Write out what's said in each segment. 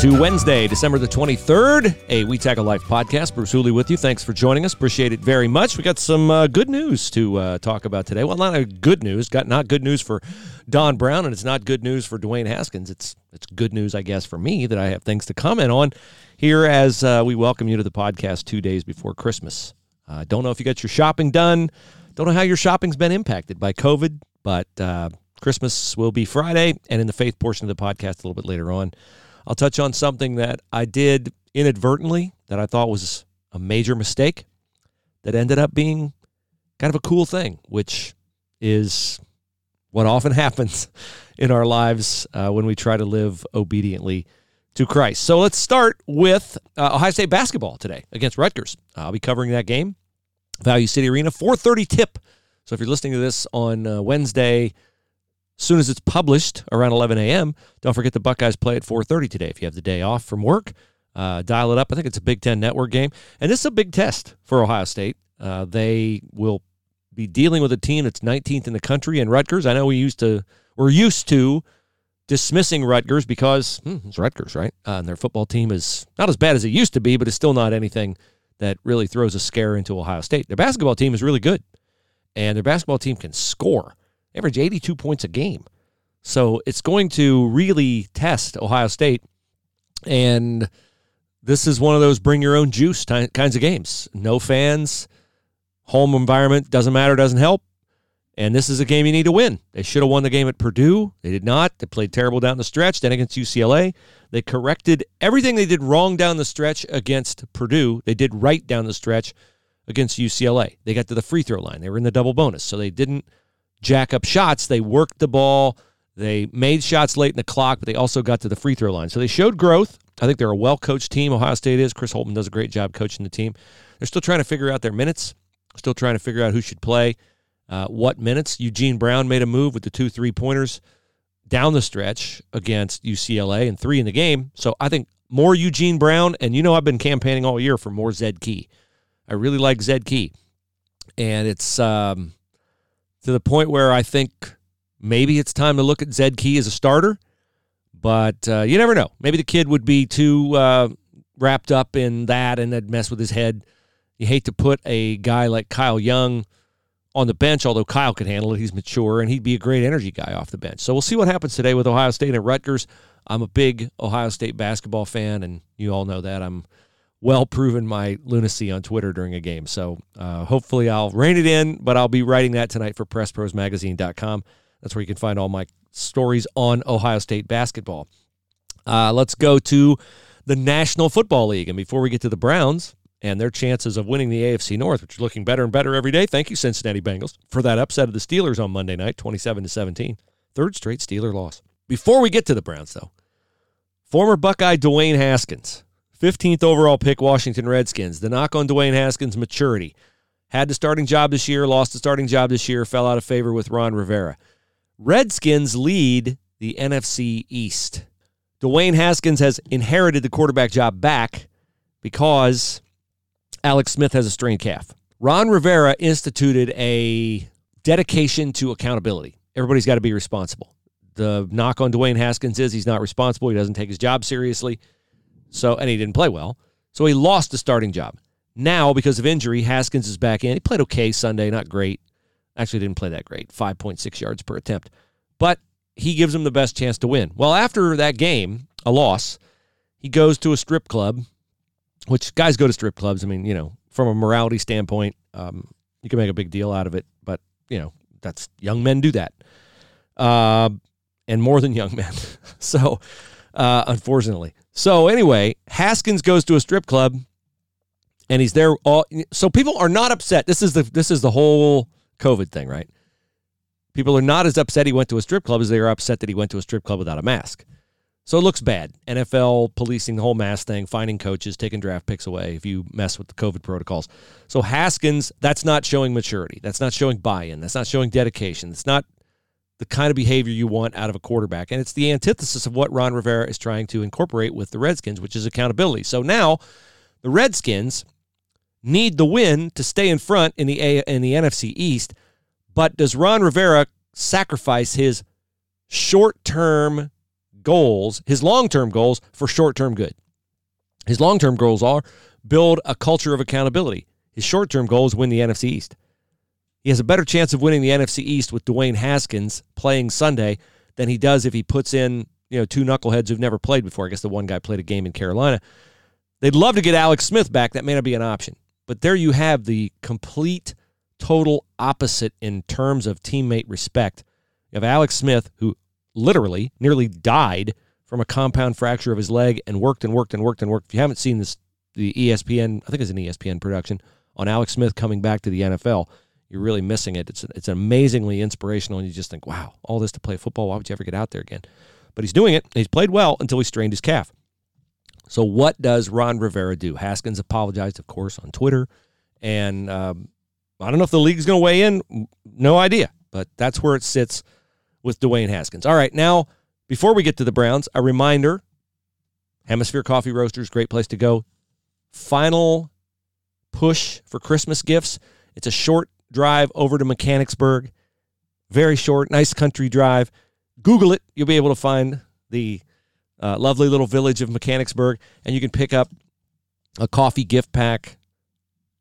to Wednesday, December the 23rd, a We Tackle Life podcast. Bruce Hooley with you. Thanks for joining us. Appreciate it very much. We got some uh, good news to uh, talk about today. Well, not good news. Got not good news for Don Brown, and it's not good news for Dwayne Haskins. It's it's good news, I guess, for me that I have things to comment on here as uh, we welcome you to the podcast two days before Christmas. Uh, don't know if you got your shopping done. Don't know how your shopping's been impacted by COVID, but uh, Christmas will be Friday, and in the faith portion of the podcast a little bit later on. I'll touch on something that I did inadvertently that I thought was a major mistake that ended up being kind of a cool thing, which is what often happens in our lives uh, when we try to live obediently to Christ. So let's start with uh, Ohio State basketball today against Rutgers. I'll be covering that game, Value City Arena, 4:30 tip. So if you're listening to this on uh, Wednesday, as soon as it's published around 11 a.m., don't forget the Buckeyes play at 4:30 today. If you have the day off from work, uh, dial it up. I think it's a Big Ten Network game, and this is a big test for Ohio State. Uh, they will be dealing with a team that's 19th in the country and Rutgers. I know we used to we're used to dismissing Rutgers because hmm, it's Rutgers, right? Uh, and their football team is not as bad as it used to be, but it's still not anything that really throws a scare into Ohio State. Their basketball team is really good, and their basketball team can score average 82 points a game. So it's going to really test Ohio State. And this is one of those bring your own juice kinds of games. No fans, home environment, doesn't matter, doesn't help. And this is a game you need to win. They should have won the game at Purdue. They did not. They played terrible down the stretch. Then against UCLA, they corrected everything they did wrong down the stretch against Purdue. They did right down the stretch against UCLA. They got to the free throw line. They were in the double bonus. So they didn't jack up shots. They worked the ball. They made shots late in the clock, but they also got to the free throw line. So they showed growth. I think they're a well coached team. Ohio State is. Chris Holtmann does a great job coaching the team. They're still trying to figure out their minutes, still trying to figure out who should play uh, what minutes. Eugene Brown made a move with the two three pointers down the stretch against UCLA and three in the game. So I think more Eugene Brown. And you know, I've been campaigning all year for more Zed Key. I really like Zed Key. And it's. Um, to the point where I think maybe it's time to look at Zed Key as a starter. But uh, you never know. Maybe the kid would be too uh, wrapped up in that and that'd mess with his head. You hate to put a guy like Kyle Young on the bench, although Kyle could handle it. He's mature and he'd be a great energy guy off the bench. So we'll see what happens today with Ohio State and Rutgers. I'm a big Ohio State basketball fan, and you all know that. I'm well proven my lunacy on Twitter during a game. So uh, hopefully I'll rein it in, but I'll be writing that tonight for PressProsMagazine.com. That's where you can find all my stories on Ohio State basketball. Uh, let's go to the National Football League. And before we get to the Browns and their chances of winning the AFC North, which are looking better and better every day, thank you, Cincinnati Bengals, for that upset of the Steelers on Monday night, 27 to 17. Third straight Steeler loss. Before we get to the Browns, though, former Buckeye Dwayne Haskins 15th overall pick, Washington Redskins. The knock on Dwayne Haskins' maturity. Had the starting job this year, lost the starting job this year, fell out of favor with Ron Rivera. Redskins lead the NFC East. Dwayne Haskins has inherited the quarterback job back because Alex Smith has a strained calf. Ron Rivera instituted a dedication to accountability. Everybody's got to be responsible. The knock on Dwayne Haskins is he's not responsible. He doesn't take his job seriously. So, and he didn't play well. So he lost the starting job. Now, because of injury, Haskins is back in. He played okay Sunday, not great. Actually, didn't play that great, 5.6 yards per attempt. But he gives him the best chance to win. Well, after that game, a loss, he goes to a strip club, which guys go to strip clubs. I mean, you know, from a morality standpoint, um, you can make a big deal out of it. But, you know, that's young men do that. Uh, and more than young men. so, uh, unfortunately. So anyway, Haskins goes to a strip club, and he's there. All so people are not upset. This is the this is the whole COVID thing, right? People are not as upset he went to a strip club as they are upset that he went to a strip club without a mask. So it looks bad. NFL policing the whole mask thing, finding coaches, taking draft picks away if you mess with the COVID protocols. So Haskins, that's not showing maturity. That's not showing buy-in. That's not showing dedication. It's not the kind of behavior you want out of a quarterback. And it's the antithesis of what Ron Rivera is trying to incorporate with the Redskins, which is accountability. So now the Redskins need the win to stay in front in the A- in the NFC East, but does Ron Rivera sacrifice his short-term goals, his long term goals, for short term good. His long term goals are build a culture of accountability. His short term goals win the NFC East. He has a better chance of winning the NFC East with Dwayne Haskins playing Sunday than he does if he puts in you know two knuckleheads who've never played before. I guess the one guy played a game in Carolina. They'd love to get Alex Smith back. That may not be an option. But there you have the complete, total opposite in terms of teammate respect. You have Alex Smith, who literally nearly died from a compound fracture of his leg and worked and worked and worked and worked. If you haven't seen this, the ESPN, I think it's an ESPN production on Alex Smith coming back to the NFL, you're really missing it. It's it's amazingly inspirational, and you just think, wow, all this to play football. Why would you ever get out there again? But he's doing it. He's played well until he strained his calf. So what does Ron Rivera do? Haskins apologized, of course, on Twitter, and um, I don't know if the league is going to weigh in. No idea, but that's where it sits with Dwayne Haskins. All right, now before we get to the Browns, a reminder: Hemisphere Coffee Roasters, great place to go. Final push for Christmas gifts. It's a short drive over to Mechanicsburg. Very short, nice country drive. Google it. You'll be able to find the uh, lovely little village of Mechanicsburg, and you can pick up a coffee gift pack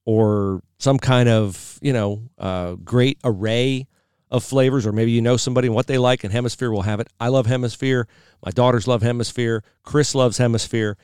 or some kind of, you know, uh, great array of flavors, or maybe you know somebody and what they like, and Hemisphere will have it. I love Hemisphere. My daughters love Hemisphere. Chris loves Hemisphere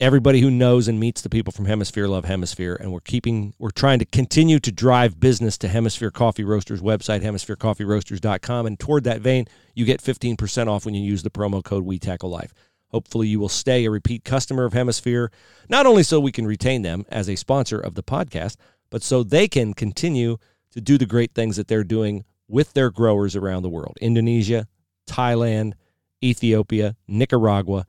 everybody who knows and meets the people from Hemisphere love Hemisphere, and we're keeping we're trying to continue to drive business to Hemisphere Coffee Roasters website, hemispherecoffeeroasters.com, and toward that vein, you get 15% off when you use the promo code We Tackle Life. Hopefully, you will stay a repeat customer of Hemisphere, not only so we can retain them as a sponsor of the podcast, but so they can continue to do the great things that they're doing with their growers around the world Indonesia, Thailand, Ethiopia, Nicaragua.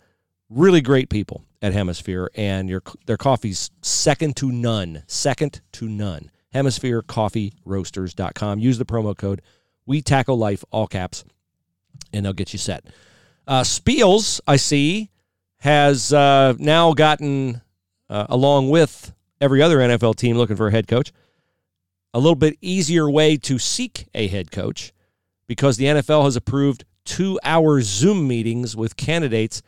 Really great people at Hemisphere, and your their coffee's second to none. Second to none. HemisphereCoffeeRoasters.com. Use the promo code We Tackle Life, all caps, and they'll get you set. Uh, Spiels, I see, has uh, now gotten, uh, along with every other NFL team looking for a head coach, a little bit easier way to seek a head coach because the NFL has approved two hour Zoom meetings with candidates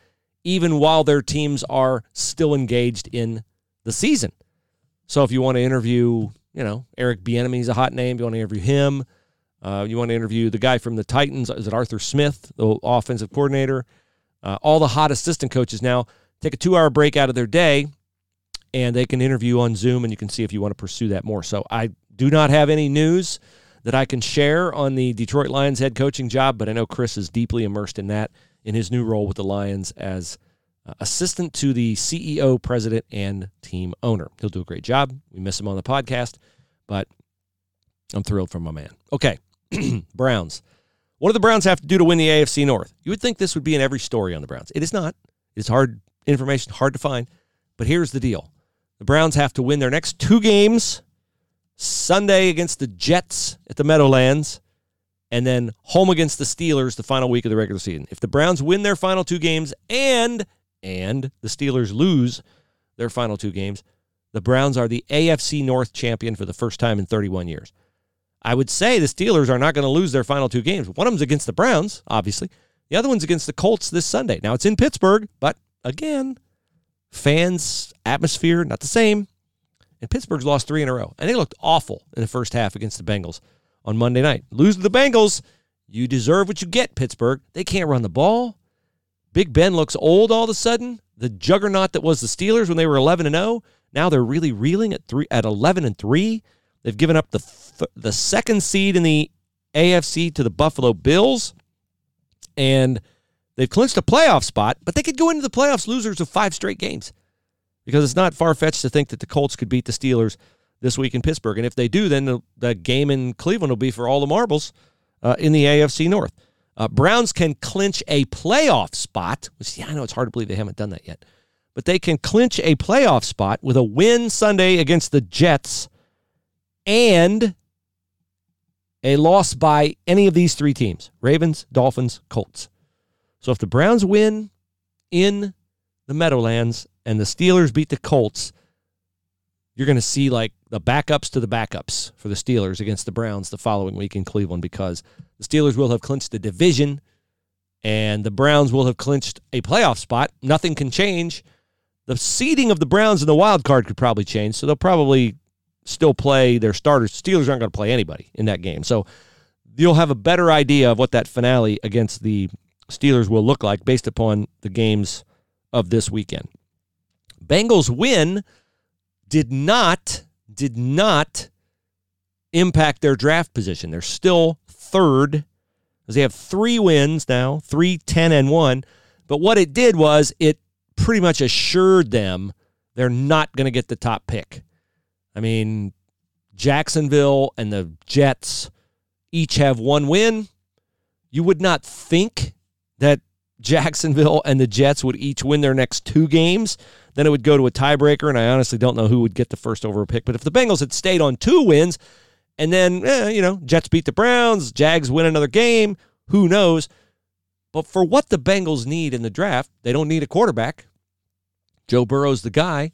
even while their teams are still engaged in the season. So if you want to interview, you know, Eric Bieniemy is a hot name. You want to interview him. Uh, you want to interview the guy from the Titans. Is it Arthur Smith, the offensive coordinator? Uh, all the hot assistant coaches now take a two-hour break out of their day, and they can interview on Zoom, and you can see if you want to pursue that more. So I do not have any news that I can share on the Detroit Lions head coaching job, but I know Chris is deeply immersed in that in his new role with the Lions as uh, assistant to the CEO, president, and team owner. He'll do a great job. We miss him on the podcast, but I'm thrilled for my man. Okay, Browns. What do the Browns have to do to win the AFC North? You would think this would be in every story on the Browns. It is not. It's hard information, hard to find. But here's the deal the Browns have to win their next two games Sunday against the Jets at the Meadowlands and then home against the Steelers the final week of the regular season. If the Browns win their final two games and and the Steelers lose their final two games, the Browns are the AFC North champion for the first time in 31 years. I would say the Steelers are not going to lose their final two games. One of them's against the Browns, obviously. The other one's against the Colts this Sunday. Now it's in Pittsburgh, but again, fans, atmosphere, not the same. And Pittsburgh's lost three in a row. And they looked awful in the first half against the Bengals on Monday night. Lose to the Bengals. You deserve what you get, Pittsburgh. They can't run the ball. Big Ben looks old all of a sudden. The juggernaut that was the Steelers when they were 11 and 0, now they're really reeling at 3 at 11 and 3. They've given up the th- the second seed in the AFC to the Buffalo Bills and they've clinched a playoff spot, but they could go into the playoffs losers of five straight games. Because it's not far-fetched to think that the Colts could beat the Steelers this week in Pittsburgh. And if they do, then the, the game in Cleveland will be for all the marbles uh, in the AFC North. Uh, Browns can clinch a playoff spot, yeah, I know it's hard to believe they haven't done that yet, but they can clinch a playoff spot with a win Sunday against the Jets and a loss by any of these three teams Ravens, Dolphins, Colts. So if the Browns win in the Meadowlands and the Steelers beat the Colts, you're going to see like the backups to the backups for the Steelers against the Browns the following week in Cleveland because the Steelers will have clinched the division and the Browns will have clinched a playoff spot. Nothing can change. The seeding of the Browns in the wild card could probably change, so they'll probably still play their starters. Steelers aren't going to play anybody in that game. So you'll have a better idea of what that finale against the Steelers will look like based upon the games of this weekend. Bengals win did not did not impact their draft position. They're still third because they have three wins now, three, 10, and one. But what it did was it pretty much assured them they're not going to get the top pick. I mean, Jacksonville and the Jets each have one win. You would not think that Jacksonville and the Jets would each win their next two games. Then it would go to a tiebreaker, and I honestly don't know who would get the first over pick. But if the Bengals had stayed on two wins, and then, eh, you know, Jets beat the Browns, Jags win another game, who knows? But for what the Bengals need in the draft, they don't need a quarterback. Joe Burrow's the guy.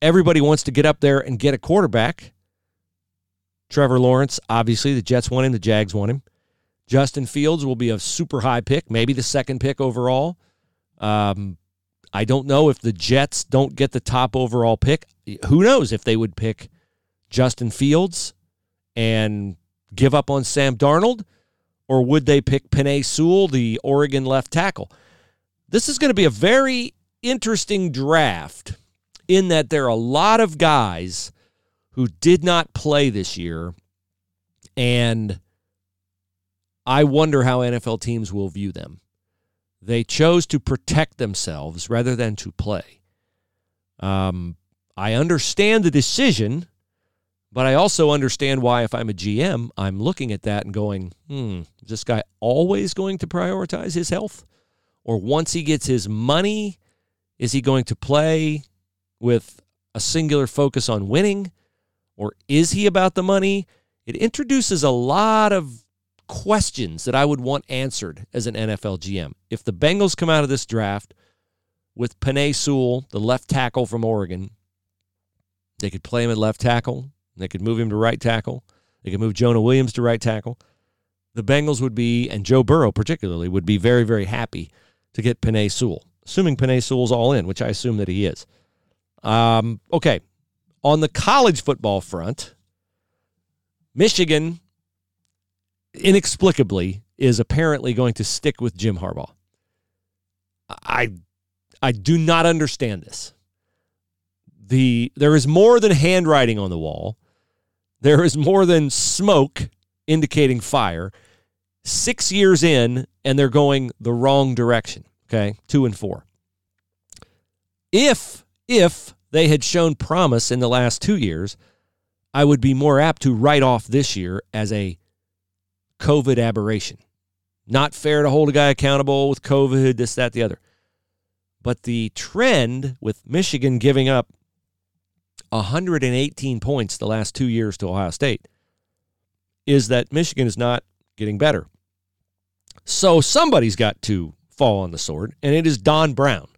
Everybody wants to get up there and get a quarterback. Trevor Lawrence, obviously, the Jets want him, the Jags want him. Justin Fields will be a super high pick, maybe the second pick overall. Um, I don't know if the Jets don't get the top overall pick. Who knows if they would pick Justin Fields and give up on Sam Darnold, or would they pick Penei Sewell, the Oregon left tackle? This is going to be a very interesting draft in that there are a lot of guys who did not play this year, and I wonder how NFL teams will view them. They chose to protect themselves rather than to play. Um, I understand the decision, but I also understand why, if I'm a GM, I'm looking at that and going, hmm, is this guy always going to prioritize his health? Or once he gets his money, is he going to play with a singular focus on winning? Or is he about the money? It introduces a lot of questions that I would want answered as an NFL GM. If the Bengals come out of this draft with Penei Sewell, the left tackle from Oregon, they could play him at left tackle. They could move him to right tackle. They could move Jonah Williams to right tackle. The Bengals would be, and Joe Burrow particularly, would be very, very happy to get Penei Sewell, assuming Penei Sewell's all in, which I assume that he is. Um, okay. On the college football front, Michigan inexplicably is apparently going to stick with Jim Harbaugh. I I do not understand this. The there is more than handwriting on the wall. There is more than smoke indicating fire. 6 years in and they're going the wrong direction, okay? 2 and 4. If if they had shown promise in the last 2 years, I would be more apt to write off this year as a COVID aberration. Not fair to hold a guy accountable with COVID, this, that, the other. But the trend with Michigan giving up 118 points the last two years to Ohio State is that Michigan is not getting better. So somebody's got to fall on the sword, and it is Don Brown,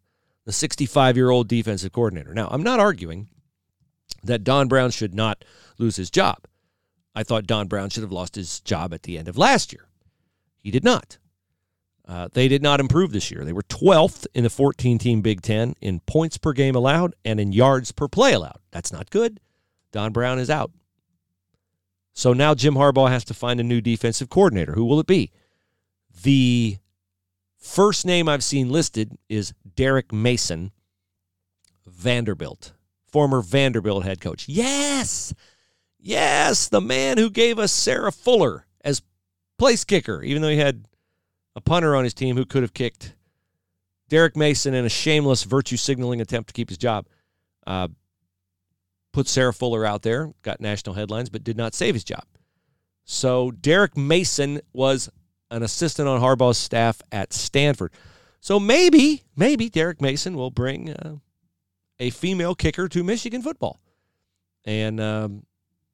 the 65 year old defensive coordinator. Now, I'm not arguing that Don Brown should not lose his job. I thought Don Brown should have lost his job at the end of last year. He did not. Uh, they did not improve this year. They were 12th in the 14 team Big Ten in points per game allowed and in yards per play allowed. That's not good. Don Brown is out. So now Jim Harbaugh has to find a new defensive coordinator. Who will it be? The first name I've seen listed is Derek Mason, Vanderbilt, former Vanderbilt head coach. Yes, Yes, the man who gave us Sarah Fuller as place kicker, even though he had a punter on his team who could have kicked Derek Mason in a shameless virtue signaling attempt to keep his job. Uh, put Sarah Fuller out there, got national headlines, but did not save his job. So Derek Mason was an assistant on Harbaugh's staff at Stanford. So maybe, maybe Derek Mason will bring uh, a female kicker to Michigan football. And um,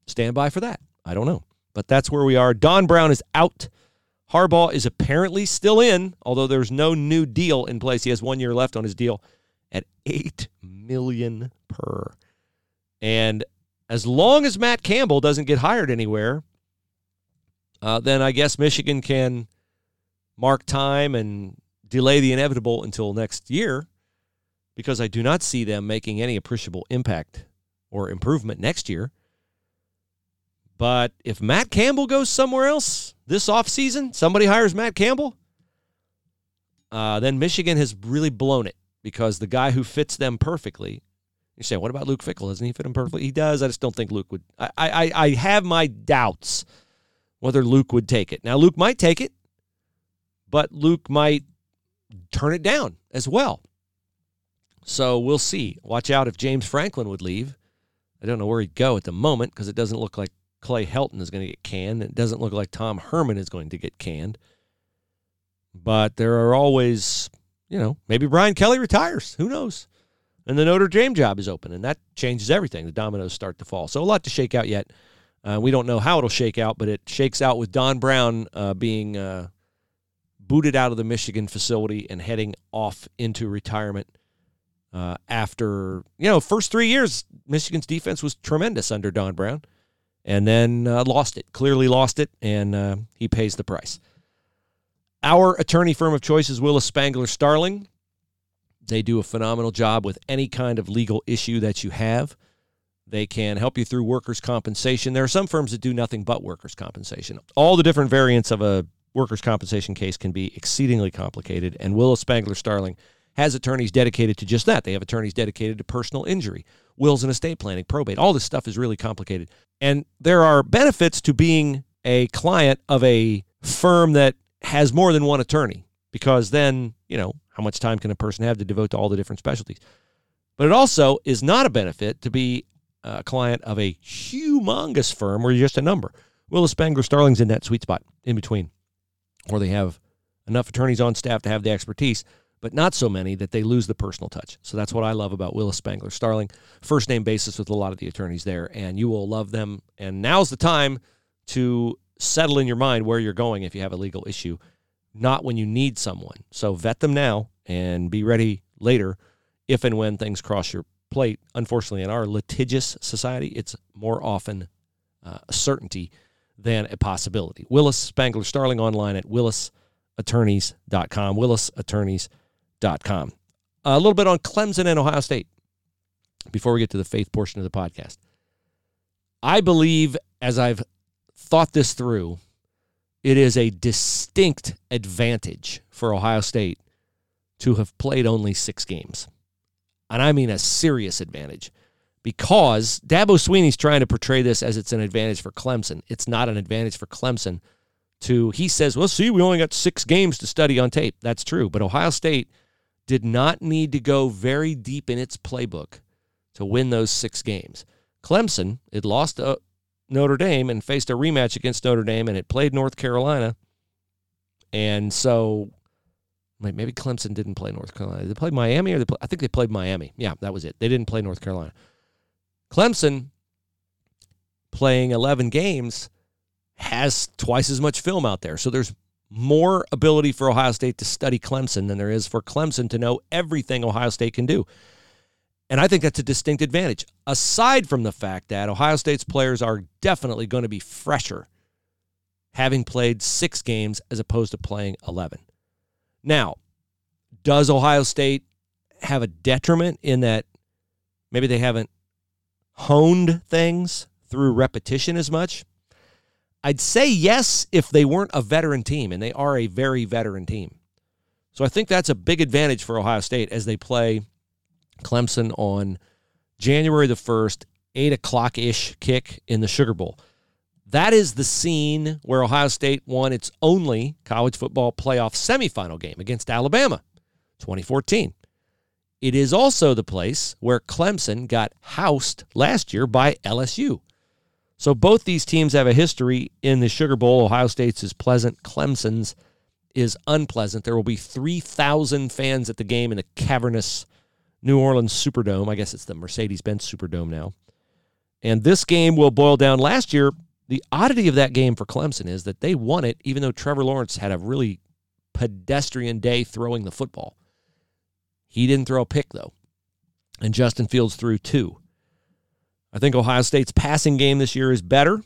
stand by for that. I don't know. But that's where we are. Don Brown is out. Harbaugh is apparently still in, although there's no new deal in place. He has one year left on his deal at eight million per. And as long as Matt Campbell doesn't get hired anywhere, uh, then I guess Michigan can mark time and delay the inevitable until next year because I do not see them making any appreciable impact or improvement next year. But if Matt Campbell goes somewhere else this offseason, somebody hires Matt Campbell, uh, then Michigan has really blown it because the guy who fits them perfectly. You say, what about Luke Fickell? Doesn't he fit him perfectly? He does. I just don't think Luke would. I, I, I have my doubts whether Luke would take it. Now, Luke might take it, but Luke might turn it down as well. So we'll see. Watch out if James Franklin would leave. I don't know where he'd go at the moment because it doesn't look like Clay Helton is going to get canned. It doesn't look like Tom Herman is going to get canned. But there are always, you know, maybe Brian Kelly retires. Who knows? And the Notre Dame job is open, and that changes everything. The dominoes start to fall. So a lot to shake out yet. Uh, we don't know how it'll shake out, but it shakes out with Don Brown uh, being uh, booted out of the Michigan facility and heading off into retirement. Uh, after you know, first three years, Michigan's defense was tremendous under Don Brown, and then uh, lost it. Clearly lost it, and uh, he pays the price. Our attorney firm of choice is Willis Spangler Starling. They do a phenomenal job with any kind of legal issue that you have. They can help you through workers' compensation. There are some firms that do nothing but workers' compensation. All the different variants of a workers' compensation case can be exceedingly complicated, and Willis Spangler Starling has attorneys dedicated to just that. They have attorneys dedicated to personal injury, wills and estate planning, probate. All this stuff is really complicated. And there are benefits to being a client of a firm that has more than one attorney because then, you know, how much time can a person have to devote to all the different specialties? But it also is not a benefit to be a client of a humongous firm where you're just a number. Willis Spangler Starling's in that sweet spot in between, where they have enough attorneys on staff to have the expertise, but not so many that they lose the personal touch. So that's what I love about Willis Spangler Starling. First name basis with a lot of the attorneys there, and you will love them. And now's the time to settle in your mind where you're going if you have a legal issue, not when you need someone. So vet them now and be ready later if and when things cross your plate. Unfortunately, in our litigious society, it's more often uh, a certainty than a possibility. Willis Spangler Starling online at willisattorneys.com. Willisattorneys.com. A little bit on Clemson and Ohio State before we get to the faith portion of the podcast. I believe, as I've thought this through, it is a distinct advantage for Ohio State to have played only six games. And I mean a serious advantage because Dabo Swinney's trying to portray this as it's an advantage for Clemson. It's not an advantage for Clemson to, he says, well, see, we only got six games to study on tape. That's true. But Ohio State did not need to go very deep in its playbook to win those six games. Clemson, it lost uh, Notre Dame and faced a rematch against Notre Dame, and it played North Carolina. And so maybe Clemson didn't play North Carolina. They played Miami, or they play, I think they played Miami. Yeah, that was it. They didn't play North Carolina. Clemson playing 11 games has twice as much film out there. So there's more ability for Ohio State to study Clemson than there is for Clemson to know everything Ohio State can do. And I think that's a distinct advantage, aside from the fact that Ohio State's players are definitely going to be fresher having played six games as opposed to playing 11. Now, does Ohio State have a detriment in that maybe they haven't honed things through repetition as much? I'd say yes if they weren't a veteran team, and they are a very veteran team. So I think that's a big advantage for Ohio State as they play Clemson on January the 1st, 8 o'clock ish kick in the Sugar Bowl. That is the scene where Ohio State won its only college football playoff semifinal game against Alabama, 2014. It is also the place where Clemson got housed last year by LSU. So both these teams have a history in the Sugar Bowl. Ohio State's is pleasant, Clemson's is unpleasant. There will be 3,000 fans at the game in the cavernous New Orleans Superdome. I guess it's the Mercedes Benz Superdome now. And this game will boil down last year. The oddity of that game for Clemson is that they won it, even though Trevor Lawrence had a really pedestrian day throwing the football. He didn't throw a pick, though. And Justin Fields threw two. I think Ohio State's passing game this year is better.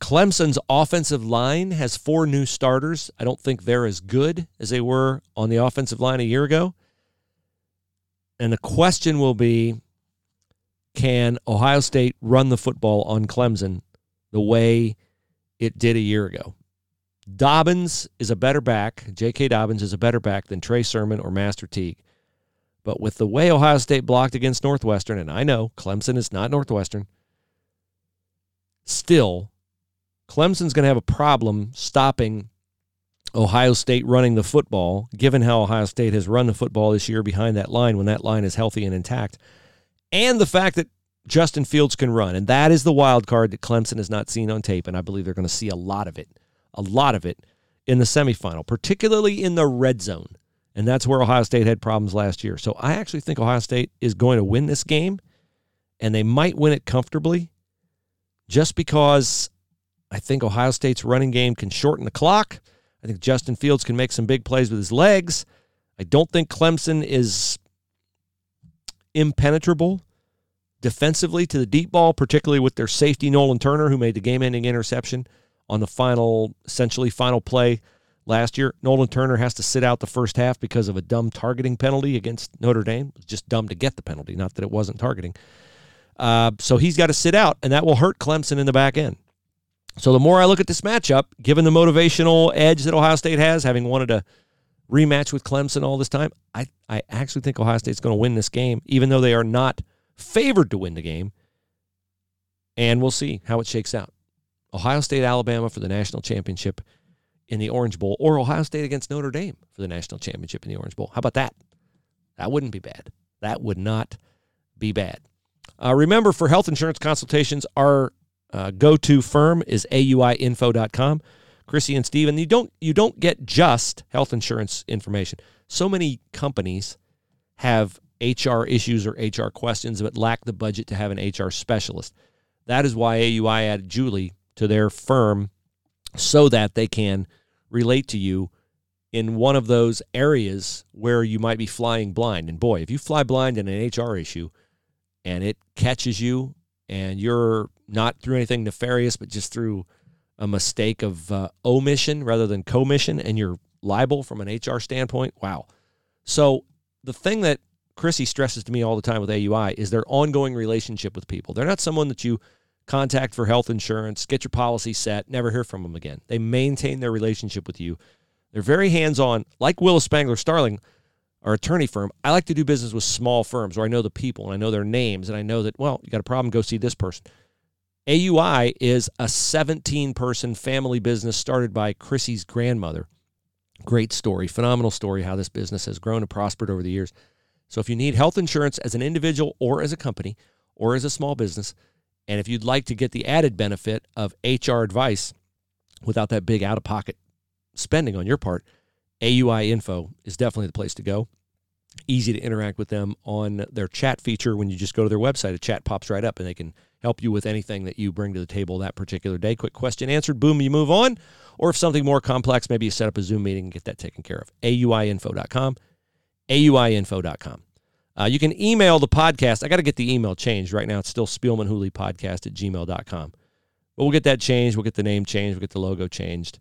Clemson's offensive line has four new starters. I don't think they're as good as they were on the offensive line a year ago. And the question will be can Ohio State run the football on Clemson the way it did a year ago? Dobbins is a better back. J.K. Dobbins is a better back than Trey Sermon or Master Teague. But with the way Ohio State blocked against Northwestern, and I know Clemson is not Northwestern, still, Clemson's going to have a problem stopping Ohio State running the football, given how Ohio State has run the football this year behind that line when that line is healthy and intact, and the fact that Justin Fields can run. And that is the wild card that Clemson has not seen on tape, and I believe they're going to see a lot of it, a lot of it in the semifinal, particularly in the red zone. And that's where Ohio State had problems last year. So I actually think Ohio State is going to win this game, and they might win it comfortably just because I think Ohio State's running game can shorten the clock. I think Justin Fields can make some big plays with his legs. I don't think Clemson is impenetrable defensively to the deep ball, particularly with their safety Nolan Turner, who made the game-ending interception on the final, essentially final play last year. Nolan Turner has to sit out the first half because of a dumb targeting penalty against Notre Dame. Just dumb to get the penalty, not that it wasn't targeting. Uh, so he's got to sit out, and that will hurt Clemson in the back end. So the more I look at this matchup, given the motivational edge that Ohio State has, having wanted a rematch with Clemson all this time, I, I actually think Ohio State's going to win this game, even though they are not favored to win the game. And we'll see how it shakes out. Ohio State, Alabama for the national championship in the Orange Bowl, or Ohio State against Notre Dame for the national championship in the Orange Bowl. How about that? That wouldn't be bad. That would not be bad. Uh, remember, for health insurance consultations, our uh, go-to firm is auiinfo.com. Chrissy and Steven, you don't you don't get just health insurance information. So many companies have HR issues or HR questions but lack the budget to have an HR specialist. That is why AUI added Julie to their firm so that they can relate to you in one of those areas where you might be flying blind. And boy, if you fly blind in an HR issue and it catches you and you're not through anything nefarious, but just through a mistake of uh, omission rather than commission, and you're liable from an HR standpoint. Wow. So the thing that Chrissy stresses to me all the time with AUI is their ongoing relationship with people. They're not someone that you contact for health insurance, get your policy set, never hear from them again. They maintain their relationship with you. They're very hands on, like Willis Spangler Starling our attorney firm, I like to do business with small firms where I know the people and I know their names and I know that, well, you got a problem, go see this person. AUI is a 17 person family business started by Chrissy's grandmother. Great story, phenomenal story how this business has grown and prospered over the years. So if you need health insurance as an individual or as a company or as a small business, and if you'd like to get the added benefit of HR advice without that big out of pocket spending on your part, AUI Info is definitely the place to go. Easy to interact with them on their chat feature. When you just go to their website, a chat pops right up and they can help you with anything that you bring to the table that particular day. Quick question answered, boom, you move on. Or if something more complex, maybe you set up a Zoom meeting and get that taken care of. AUIinfo.com. AUIinfo.com. Uh, you can email the podcast. I got to get the email changed right now. It's still podcast at gmail.com. But we'll get that changed. We'll get the name changed. We'll get the logo changed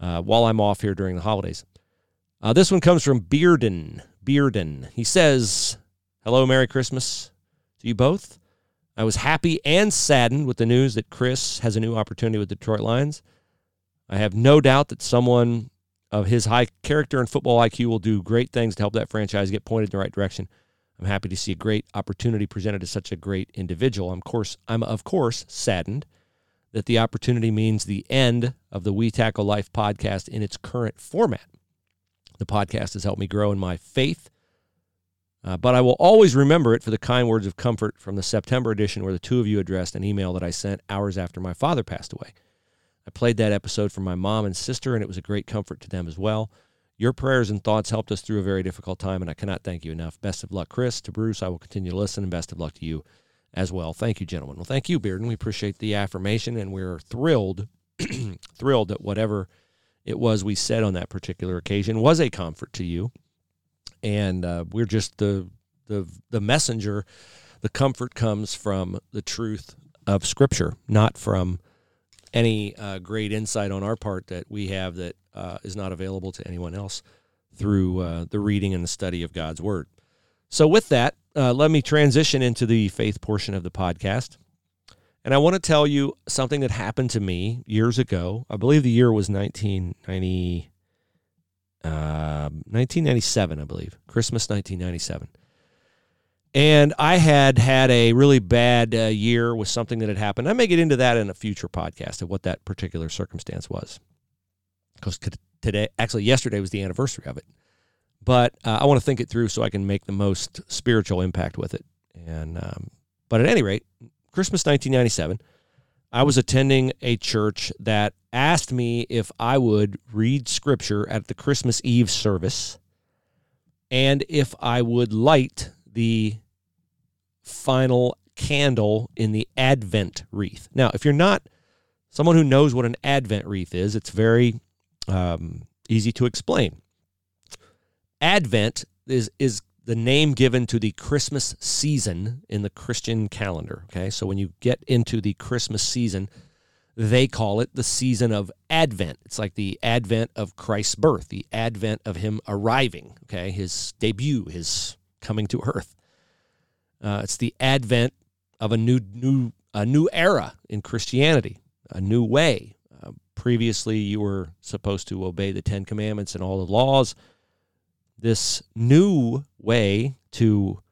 uh, while I'm off here during the holidays. Uh, this one comes from Bearden. Bearden. He says, Hello, Merry Christmas to you both. I was happy and saddened with the news that Chris has a new opportunity with Detroit Lions. I have no doubt that someone of his high character and football IQ will do great things to help that franchise get pointed in the right direction. I'm happy to see a great opportunity presented to such a great individual. I'm, course, I'm of course saddened that the opportunity means the end of the We Tackle Life podcast in its current format. The podcast has helped me grow in my faith. Uh, but I will always remember it for the kind words of comfort from the September edition where the two of you addressed an email that I sent hours after my father passed away. I played that episode for my mom and sister, and it was a great comfort to them as well. Your prayers and thoughts helped us through a very difficult time, and I cannot thank you enough. Best of luck, Chris. To Bruce, I will continue to listen, and best of luck to you as well. Thank you, gentlemen. Well, thank you, Bearden. We appreciate the affirmation, and we're thrilled, thrilled that whatever it was we said on that particular occasion was a comfort to you, and uh, we're just the the the messenger. The comfort comes from the truth of Scripture, not from any uh, great insight on our part that we have that uh, is not available to anyone else through uh, the reading and the study of God's Word. So, with that, uh, let me transition into the faith portion of the podcast. And I want to tell you something that happened to me years ago. I believe the year was 1990, 1997, um, I believe, Christmas 1997. And I had had a really bad uh, year with something that had happened. I may get into that in a future podcast of what that particular circumstance was. Because today, actually, yesterday was the anniversary of it. But uh, I want to think it through so I can make the most spiritual impact with it. And um, but at any rate, Christmas 1997, I was attending a church that asked me if I would read scripture at the Christmas Eve service and if I would light the final candle in the Advent wreath. Now, if you're not someone who knows what an Advent wreath is, it's very um, easy to explain. Advent is is the name given to the Christmas season in the Christian calendar. Okay, so when you get into the Christmas season, they call it the season of Advent. It's like the advent of Christ's birth, the advent of Him arriving. Okay, His debut, His coming to earth. Uh, it's the advent of a new new a new era in Christianity, a new way. Previously, you were supposed to obey the Ten Commandments and all the laws. This new way to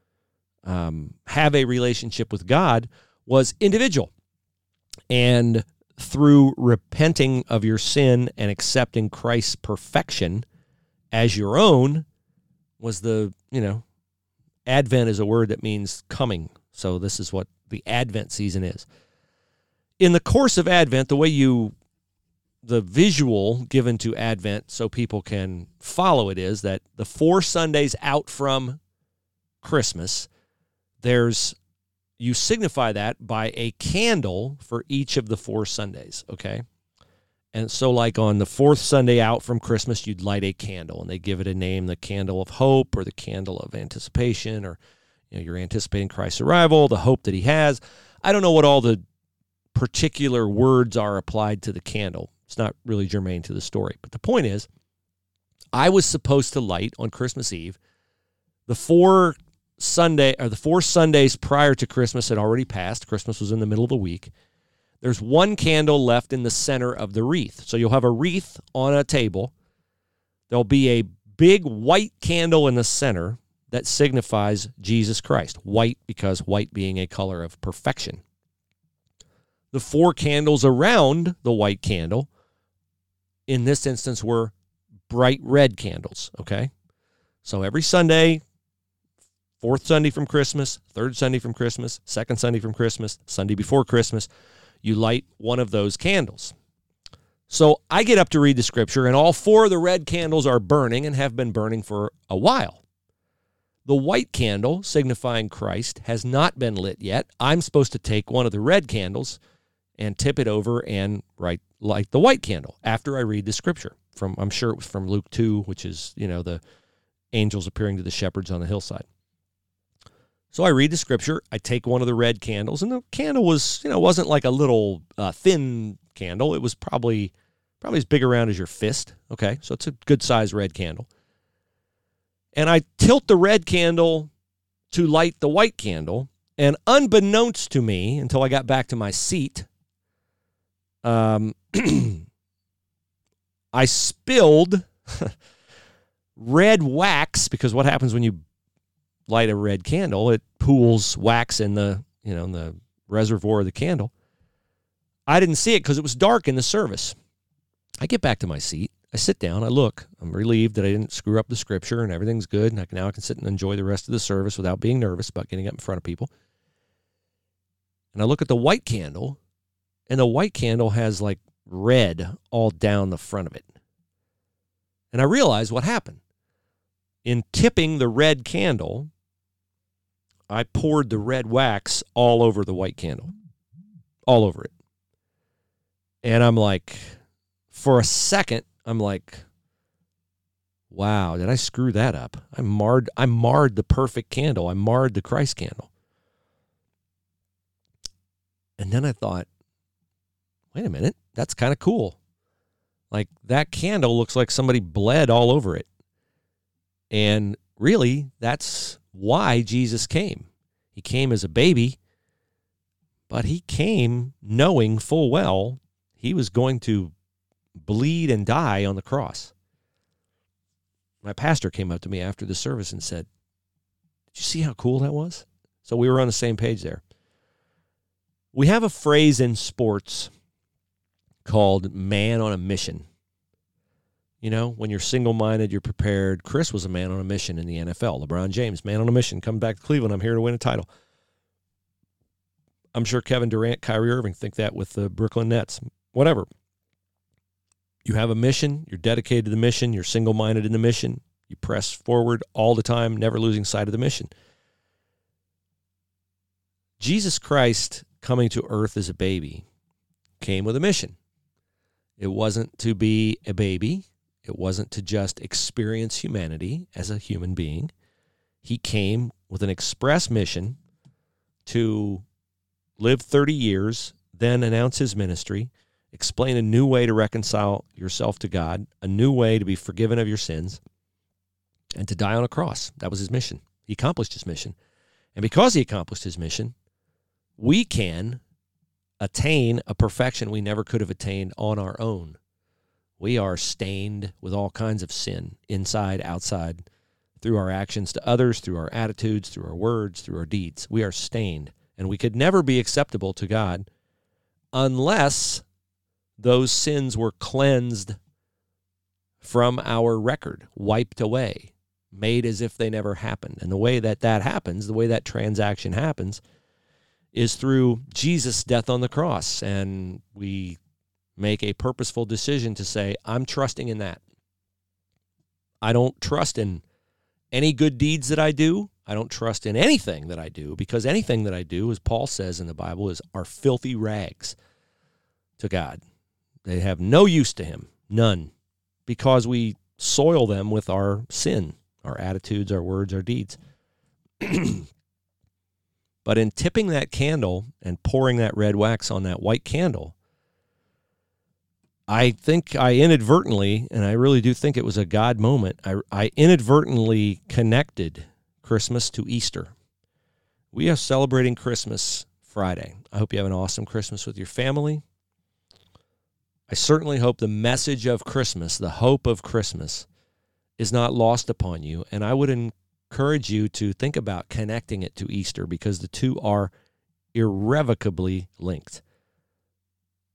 um, have a relationship with God was individual, and through repenting of your sin and accepting Christ's perfection as your own was the you know Advent is a word that means coming. So this is what the Advent season is. In the course of Advent, the way you, the visual given to Advent so people can follow it is that the four Sundays out from Christmas, there's, you signify that by a candle for each of the four Sundays, okay? And so, like on the fourth Sunday out from Christmas, you'd light a candle, and they give it a name: the candle of hope, or the candle of anticipation, or you know, you're anticipating Christ's arrival, the hope that He has. I don't know what all the particular words are applied to the candle. It's not really germane to the story, but the point is, I was supposed to light on Christmas Eve. The four Sunday or the four Sundays prior to Christmas had already passed. Christmas was in the middle of the week. There's one candle left in the center of the wreath. So you'll have a wreath on a table. There'll be a big white candle in the center that signifies Jesus Christ. White because white being a color of perfection. The four candles around the white candle, in this instance, were bright red candles. Okay. So every Sunday, fourth Sunday from Christmas, third Sunday from Christmas, second Sunday from Christmas, Sunday before Christmas, you light one of those candles. So I get up to read the scripture, and all four of the red candles are burning and have been burning for a while. The white candle, signifying Christ, has not been lit yet. I'm supposed to take one of the red candles and tip it over and light, light the white candle after I read the scripture. From I'm sure it was from Luke 2, which is, you know, the angels appearing to the shepherds on the hillside. So I read the scripture. I take one of the red candles, and the candle was, you know, wasn't like a little uh, thin candle. It was probably probably as big around as your fist. Okay, so it's a good size red candle. And I tilt the red candle to light the white candle, and unbeknownst to me, until I got back to my seat, um, I spilled red wax because what happens when you light a red candle, it pools wax in the you know in the reservoir of the candle. I didn't see it because it was dark in the service. I get back to my seat. I sit down. I look. I'm relieved that I didn't screw up the scripture and everything's good. And I can, now I can sit and enjoy the rest of the service without being nervous about getting up in front of people. And I look at the white candle, and the white candle has like red all down the front of it. And I realize what happened. In tipping the red candle, I poured the red wax all over the white candle, all over it. And I'm like, for a second, I'm like, wow, did I screw that up? I marred, I marred the perfect candle. I marred the Christ candle. And then I thought, wait a minute, that's kind of cool. Like that candle looks like somebody bled all over it. And really, that's why Jesus came. He came as a baby, but he came knowing full well he was going to bleed and die on the cross. My pastor came up to me after the service and said, Did you see how cool that was? So we were on the same page there. We have a phrase in sports called man on a mission. You know, when you're single minded, you're prepared. Chris was a man on a mission in the NFL. LeBron James, man on a mission, come back to Cleveland. I'm here to win a title. I'm sure Kevin Durant, Kyrie Irving think that with the Brooklyn Nets. Whatever. You have a mission, you're dedicated to the mission, you're single minded in the mission, you press forward all the time, never losing sight of the mission. Jesus Christ coming to earth as a baby came with a mission. It wasn't to be a baby, it wasn't to just experience humanity as a human being. He came with an express mission to live 30 years, then announce his ministry, explain a new way to reconcile yourself to God, a new way to be forgiven of your sins, and to die on a cross. That was his mission. He accomplished his mission. And because he accomplished his mission, we can attain a perfection we never could have attained on our own. We are stained with all kinds of sin, inside, outside, through our actions to others, through our attitudes, through our words, through our deeds. We are stained, and we could never be acceptable to God unless those sins were cleansed from our record, wiped away, made as if they never happened. And the way that that happens, the way that transaction happens, is through Jesus' death on the cross. And we make a purposeful decision to say, I'm trusting in that. I don't trust in any good deeds that I do. I don't trust in anything that I do because anything that I do, as Paul says in the Bible, is are filthy rags to God. They have no use to him, none, because we soil them with our sin, our attitudes, our words, our deeds. but in tipping that candle and pouring that red wax on that white candle, I think I inadvertently, and I really do think it was a God moment, I, I inadvertently connected Christmas to Easter. We are celebrating Christmas Friday. I hope you have an awesome Christmas with your family. I certainly hope the message of Christmas, the hope of Christmas, is not lost upon you. And I would encourage you to think about connecting it to Easter because the two are irrevocably linked.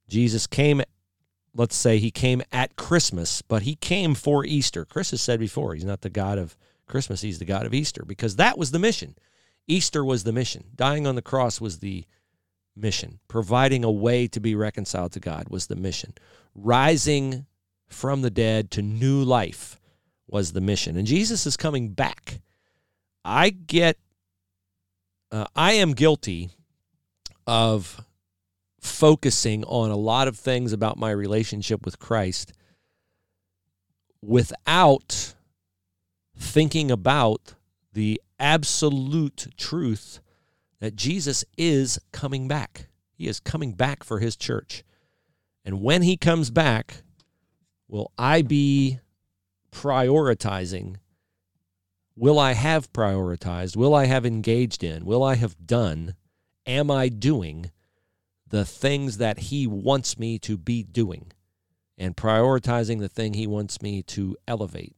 Jesus came, let's say he came at Christmas, but he came for Easter. Chris has said before, he's not the God of Christmas, he's the God of Easter because that was the mission. Easter was the mission. Dying on the cross was the mission. Providing a way to be reconciled to God was the mission. Rising from the dead to new life was the mission. And Jesus is coming back. I get, uh, I am guilty of focusing on a lot of things about my relationship with Christ without thinking about the absolute truth that Jesus is coming back. He is coming back for his church. And when he comes back, will I be prioritizing? Will I have prioritized? Will I have engaged in? Will I have done? Am I doing the things that he wants me to be doing and prioritizing the thing he wants me to elevate?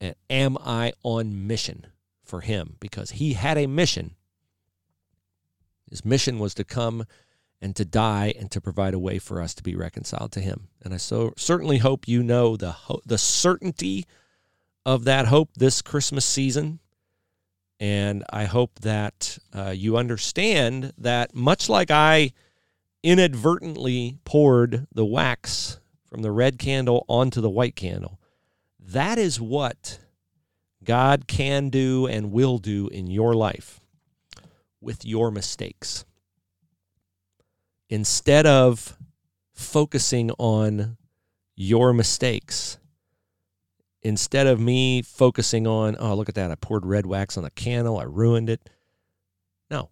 And am I on mission for him? Because he had a mission his mission was to come and to die and to provide a way for us to be reconciled to him. And I so certainly hope you know the the certainty of that hope this Christmas season. And I hope that uh, you understand that much like I inadvertently poured the wax from the red candle onto the white candle, that is what God can do and will do in your life with your mistakes. Instead of focusing on your mistakes, instead of me focusing on, oh, look at that, I poured red wax on the candle, I ruined it. No.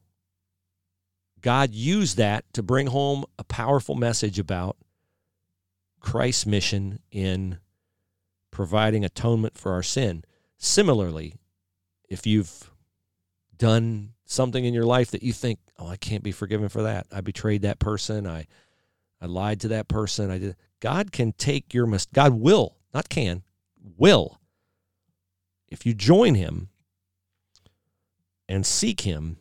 God used that to bring home a powerful message about Christ's mission in providing atonement for our sin. Similarly, if you've done something in your life that you think, "Oh, I can't be forgiven for that. I betrayed that person. I I lied to that person. I did." God can take your mis- God will, not can, will. If you join him and seek him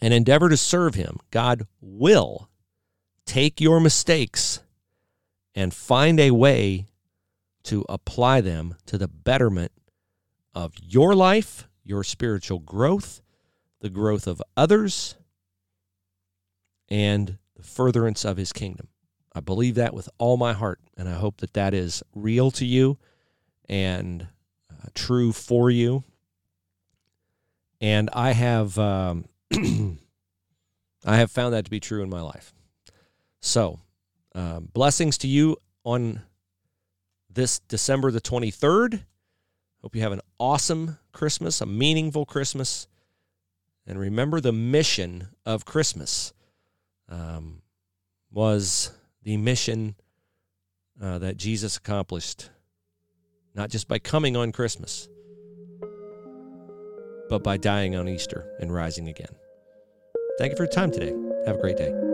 and endeavor to serve him, God will take your mistakes and find a way to apply them to the betterment of your life, your spiritual growth, the growth of others, and the furtherance of his kingdom. I believe that with all my heart, and I hope that that is real to you and uh, true for you. And I have um, I have found that to be true in my life. So, uh, blessings to you on this December the 23rd. Hope you have an awesome Christmas, a meaningful Christmas. And remember the mission of Christmas um, was the mission uh, that Jesus accomplished, not just by coming on Christmas, but by dying on Easter and rising again. Thank you for your time today. Have a great day.